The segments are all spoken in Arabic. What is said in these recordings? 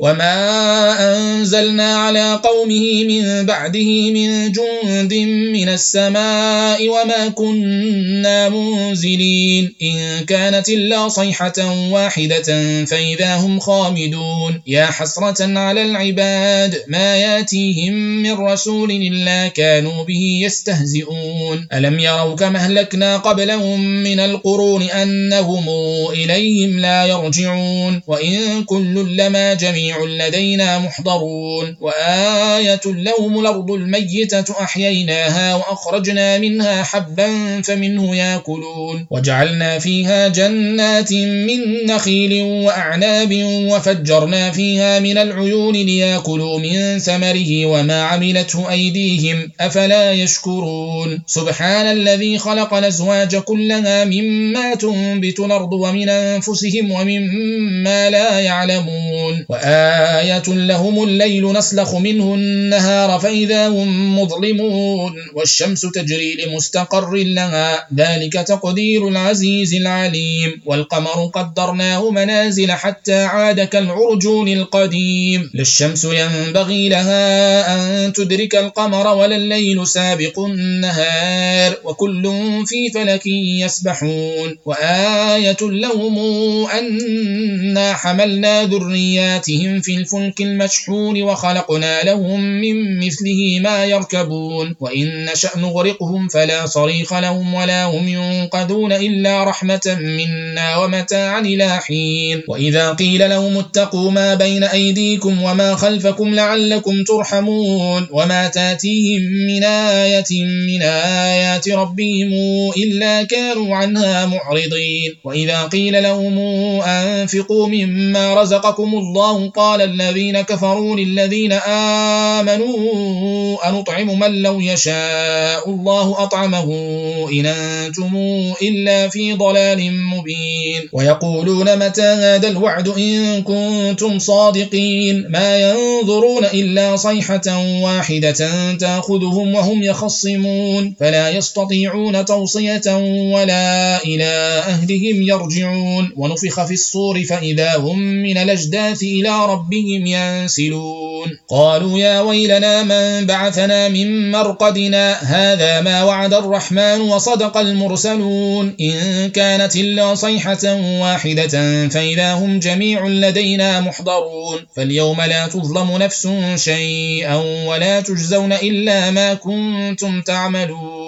وما أنزلنا على قومه من بعده من جند من السماء وما كنا منزلين إن كانت إلا صيحة واحدة فإذا هم خامدون يا حسرة على العباد ما ياتيهم من رسول إلا كانوا به يستهزئون ألم يروا كما أهلكنا قبلهم من القرون أنهم إليهم لا يرجعون وإن كل لما جميع جميع لدينا محضرون. وآية لهم الأرض الميتة أحييناها وأخرجنا منها حبا فمنه ياكلون. وجعلنا فيها جنات من نخيل وأعناب وفجرنا فيها من العيون ليأكلوا من ثمره وما عملته أيديهم. أفلا يشكرون. سبحان الذي خلق الأزواج كلها مما تنبت الأرض ومن أنفسهم ومما لا يعلمون. وآية آية لهم الليل نسلخ منه النهار فإذا هم مظلمون والشمس تجري لمستقر لها ذلك تقدير العزيز العليم والقمر قدرناه منازل حتى عاد كالعرجون القديم للشمس ينبغي لها أن تدرك القمر ولا الليل سابق النهار وكل في فلك يسبحون وآية لهم أنا حملنا ذرياتهم بهم في الفلك المشحون وخلقنا لهم من مثله ما يركبون. وإن نشأ نغرقهم فلا صريخ لهم ولا هم ينقذون إلا رحمة منا ومتاعا إلى حين. وإذا قيل لهم اتقوا ما بين أيديكم وما خلفكم لعلكم ترحمون. وما تأتيهم من آية من آيات ربهم إلا كانوا عنها معرضين. وإذا قيل لهم أنفقوا مما رزقكم الله قال الذين كفروا للذين آمنوا أنطعم من لو يشاء الله أطعمه إن أنتم إلا في ضلال مبين. ويقولون متى هذا الوعد إن كنتم صادقين؟ ما ينظرون إلا صيحة واحدة تأخذهم وهم يخصمون. فلا يستطيعون توصية ولا إلى أهلهم يرجعون. ونفخ في الصور فإذا هم من الأجداث إلى ربهم ينسلون. قالوا يا ويلنا من بعثنا من مرقدنا؟ هذا ما وعد الرحمن وصدق المرسلون. إن كانت إلا صيحة واحدة فإذا هم جميع لدينا محضرون. فاليوم لا تظلم نفس شيئا ولا تجزون إلا ما كنتم تعملون.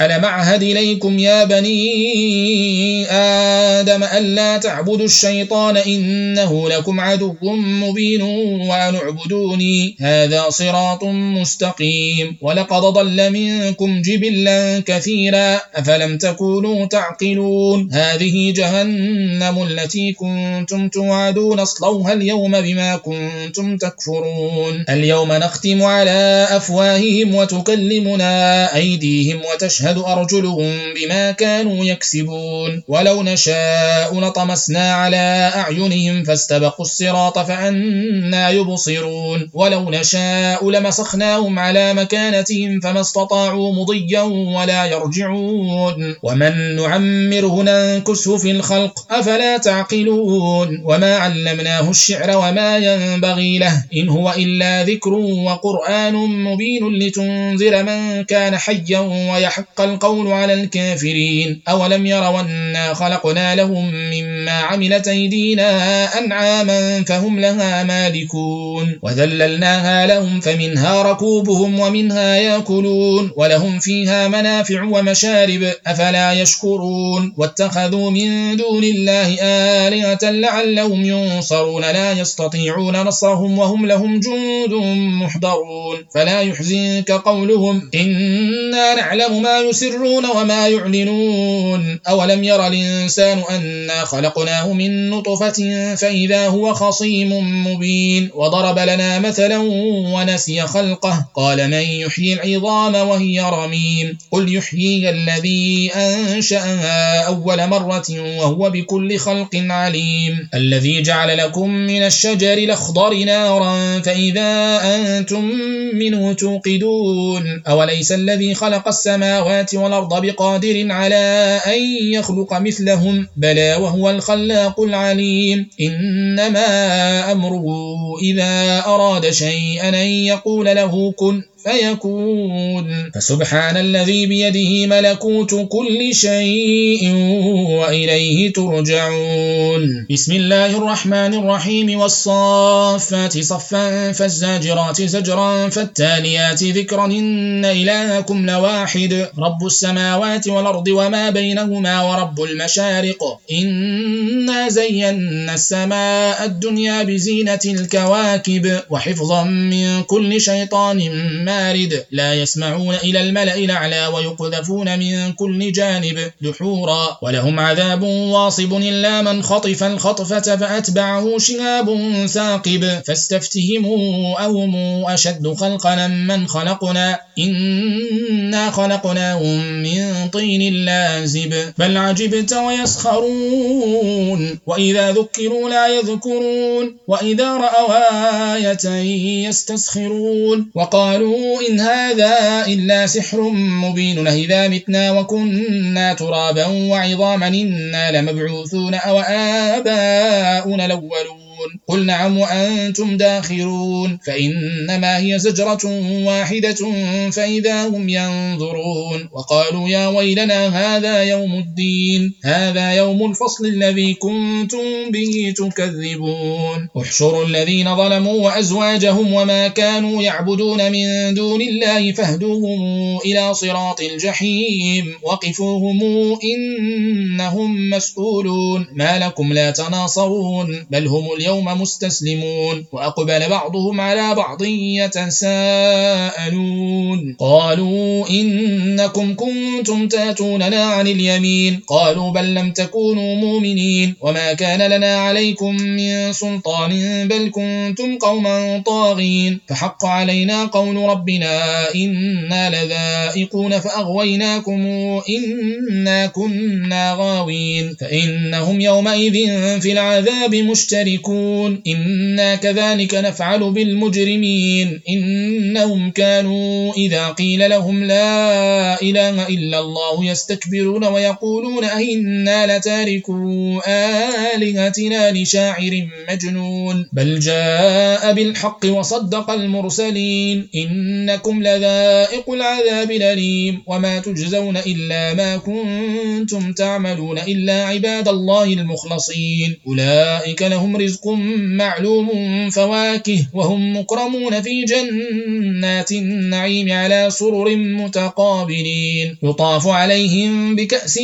ألم أعهد إليكم يا بني آدم ألا تعبدوا الشيطان إنه لكم عدو مبين وأن اعبدوني هذا صراط مستقيم. ولقد ضل منكم جبلا كثيرا أفلم تكونوا تعقلون؟ هذه جهنم التي كنتم توعدون. اصلوها اليوم بما كنتم تكفرون. اليوم نختم على أفواههم وتكلمنا أيديهم وتشهد أرجلهم بما كانوا يكسبون. ولو نشاء نطمسنا على أعينهم فاستبقوا الصراط فأنا يبصرون. ولو نشاء لمسخناهم على مكانتهم فما استطاعوا مضيا ولا يرجعون. ومن نعمره ننكسه في الخلق أفلا تعقلون. وما علمناه الشعر وما ينبغي له إن هو إلا ذكر وقرآن مبين لتنذر من كان حيا ويحق القول على الكافرين. أولم يروا أنا خلقنا لهم مما عملت أيدينا أنعاما فهم لها مالكون. وذللناها لهم فمنها ركوبهم ومنها يأكلون. ولهم فيها منافع ومشارب أفلا يشكرون. واتخذوا من دون الله آلهة لعلهم ينصرون. لا يستطيعون نصرهم وهم لهم جند محضرون. فلا يحزنك قولهم إنا نعلم ما يسرون وما يعلنون. أولم ير الإنسان أنا خلقناه من نطفة فإذا هو خصيم مبين. وضرب لنا مثلا ونسي خلقه. قال من يحيي العظام وهي رميم. قل يحيي الذي أنشأها أول مرة وهو بكل خلق عليم. الذي جعل لكم من الشجر الأخضر نارا فإذا أنتم منه توقدون. أوليس الذي خلق السماوات والأرض بقادر على أن يخلق مثلهم. بلى وهو الخلاق العليم. إنما أمره إذا أراد شيئا أن يقول له كن. فيكون. فسبحان الذي بيده ملكوت كل شيء وإليه ترجعون. بسم الله الرحمن الرحيم. والصافات صفا فالزاجرات زجرا فالتاليات ذكرا. إن إلهكم لواحد. رب السماوات والأرض وما بينهما ورب المشارق. إنا زينا السماء الدنيا بزينة الكواكب. وحفظا من كل شيطان مارد لا يسمعون إلى الملأ الأعلى ويقذفون من كل جانب دحورا. ولهم عذاب واصب إلا من خطف الخطفة فأتبعه شهاب ثاقب. فاستفتهموا أهم أشد خلقا من خلقنا. إنا خلقناهم من طين لازب. بل عجبت ويسخرون. وإذا ذكروا لا يذكرون. وإذا رأوا آية يستسخرون. وقالوا إن هذا إلا سحر مبين إذا متنا وكنا ترابا وعظاما إنا لمبعوثون أو آباؤنا الأولون يعلمون. قل نعم وأنتم داخرون. فإنما هي زجرة واحدة فإذا هم ينظرون. وقالوا يا ويلنا هذا يوم الدين. هذا يوم الفصل الذي كنتم به تكذبون. احشروا الذين ظلموا وأزواجهم وما كانوا يعبدون من دون الله فاهدوهم إلى صراط الجحيم. وقفوهم إنهم مسؤولون. ما لكم لا تناصرون. بل هم اليوم اليوم مستسلمون وأقبل بعضهم على بعض يتساءلون. قالوا إنكم كنتم تأتوننا عن اليمين. قالوا بل لم تكونوا مؤمنين. وما كان لنا عليكم من سلطان بل كنتم قوما طاغين. فحق علينا قول ربنا إنا لذائقون فأغويناكم إنا كنا غاوين. فإنهم يومئذ في العذاب مشتركون. يعلمون. إنا كذلك نفعل بالمجرمين. إنهم كانوا إذا قيل لهم لا إله إلا الله يستكبرون ويقولون أئنا لتاركوا آلهتنا لشاعر مجنون. بل جاء بالحق وصدق المرسلين. إنكم لذائق العذاب الأليم. وما تجزون إلا ما كنتم تعملون إلا عباد الله المخلصين. أولئك لهم رزق معلوم فواكه وهم مكرمون في جنات النعيم على سرر متقابلين. يطاف عليهم بكأس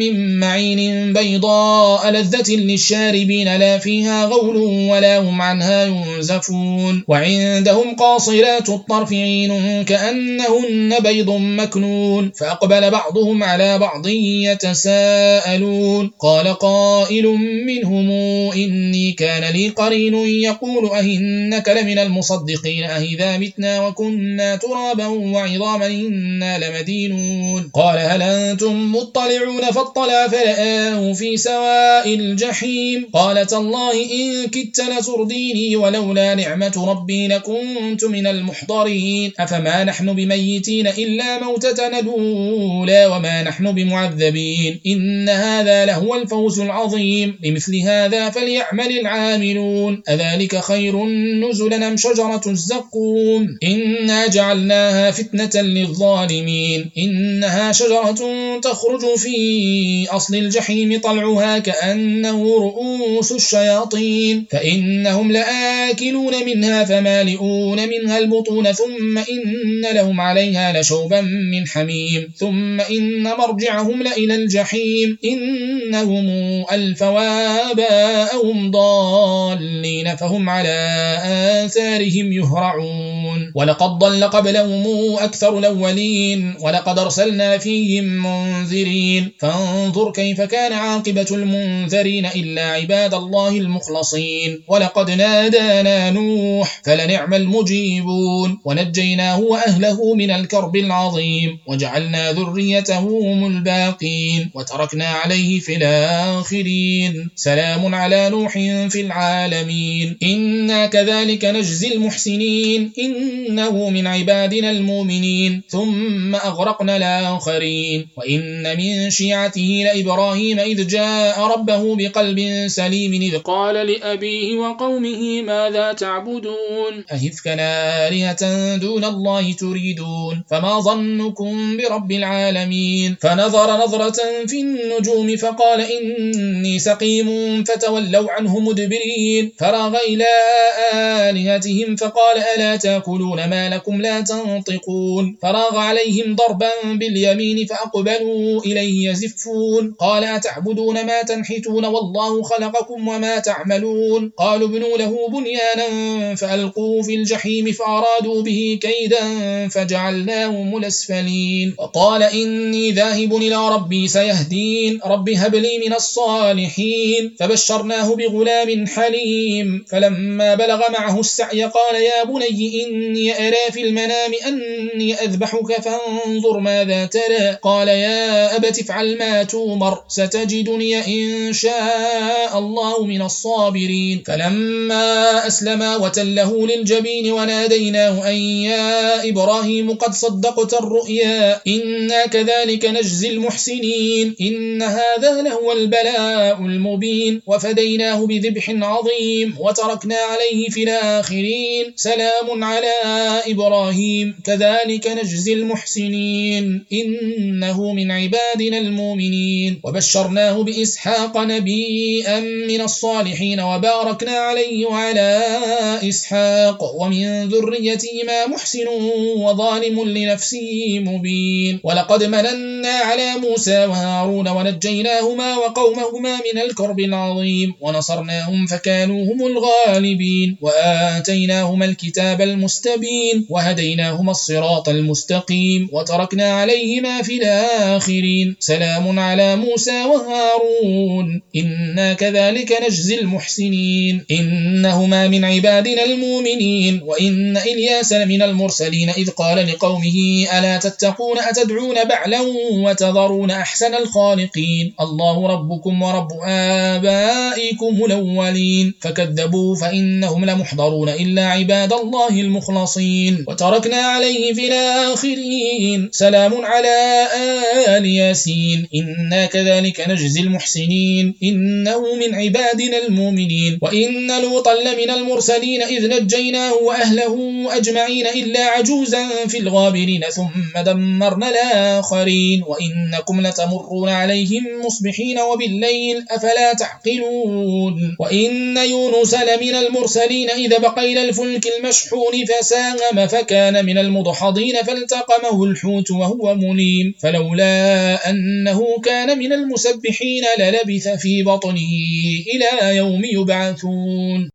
من معين بيضاء لذة للشاربين لا فيها غول ولا هم عنها ينزفون. وعندهم قاصرات الطرف عين كأنهن بيض مكنون. فأقبل بعضهم على بعض يتساءلون. قال قائل منهم إني كان لي قرين يقول أهنك لمن المصدقين أهذا متنا وكنا ترابا وعظاما إنا لمدينون قال هل أنتم مطلعون فاطلع فلآه في سواء الجحيم قالت الله إن كدت لترديني ولولا نعمة ربي لكنت من المحضرين أفما نحن بميتين إلا موتتنا الأولى وما نحن بمعذبين إن هذا لهو الفوز العظيم لمثل هذا فليعمل العامل عاملون أذلك خير نزلا أم شجرة الزقوم؟ إنا جعلناها فتنة للظالمين. إنها شجرة تخرج في أصل الجحيم طلعها كأنه رؤوس الشياطين. فإنهم لآكلون منها فمالئون منها البطون. ثم إن لهم عليها لشوبا من حميم. ثم إن مرجعهم لإلى الجحيم. إنهم ألفوا آباءهم ضالين. فهم على آثارهم يهرعون. ولقد ضل قبلهم أكثر الأولين ولقد أرسلنا فيهم منذرين. فانظر كيف كان عاقبة المنذرين إلا عباد الله المخلصين. ولقد نادانا نوح فلنعم المجيبون. ونجيناه وأهله من الكرب العظيم وجعلنا ذريته هم الباقين. وتركنا عليه في الآخرين. سلام على نوح في العالمين. إنا كذلك نجزي المحسنين. إنه من عبادنا المؤمنين. ثم أغرقنا الآخرين. وإن من شيعته لإبراهيم إذ جاء ربه بقلب سليم. إذ قال لأبيه وقومه ماذا تعبدون؟ أهفكا آلهة دون الله تريدون. فما ظنكم برب العالمين. فنظر نظرة في النجوم فقال إني سقيم. فتولوا عنه مدبرين. فرغ إلى آلهتهم فقال ألا تأكلون ما لكم لا تنطقون. فراغ عليهم ضربا باليمين فأقبلوا إليه يزفون. قال أتعبدون ما تنحتون والله خلقكم وما تعملون. قالوا ابنوا له بنيانا فألقوه في الجحيم فأرادوا به كيدا فجعلناهم الأسفلين وقال إني ذاهب إلى ربي سيهدين. رب هب لي من الصالحين. فبشرناه بغلام حليم. فلما بلغ معه السعي قال يا بني إني أرى في المنام أني أذبحك فانظر ماذا ترى. قال يا أبت افعل ما تومر ستجدني إن شاء الله من الصابرين. فلما أسلما وتله للجبين وناديناه أن يا إبراهيم قد صدقت الرؤيا إنا كذلك نجزي المحسنين إن هذا لهو البلاء المبين. وفديناه بذبح عظيم وتركنا عليه في الآخرين. سلام على إبراهيم. كذلك نجزي المحسنين. إنه من عبادنا المؤمنين. وبشرناه بإسحاق نبيا من الصالحين وباركنا عليه وعلى إسحاق. ومن ذريتهما محسن وظالم لنفسه مبين. ولقد مننا على موسى وهارون ونجيناهما وقومهما من الكرب العظيم. ونصرناهم فكانوا هم الغالبين وآتيناهما الكتاب المستبين وهديناهما الصراط المستقيم وتركنا عليهما في الآخرين. سلام على موسى وهارون. إنا كذلك نجزي المحسنين. إنهما من عبادنا المؤمنين. وإن إلياس لمن المرسلين إذ قال لقومه ألا تتقون أتدعون بعلا وتذرون أحسن الخالقين؟ الله ربكم ورب آبائكم الأولين. فكذبوا فإنهم لمحضرون إلا عباد الله المخلصين. وتركنا عليه في الآخرين. سلام على آل ياسين. إنا كذلك نجزي المحسنين. إنه من عبادنا المؤمنين. وإن لوطا لمن المرسلين. إذ نجيناه وأهله أجمعين إلا عجوزا في الغابرين. ثم دمرنا الآخرين. وإنكم لتمرون عليهم مصبحين وبالليل. أفلا تعقلون. وإن يونس لمن المرسلين إذا بقى الفلك المشحون فساهم فكان من المضحضين فالتقمه الحوت وهو مليم فلولا أنه كان من المسبحين للبث في بطنه إلى يوم يبعثون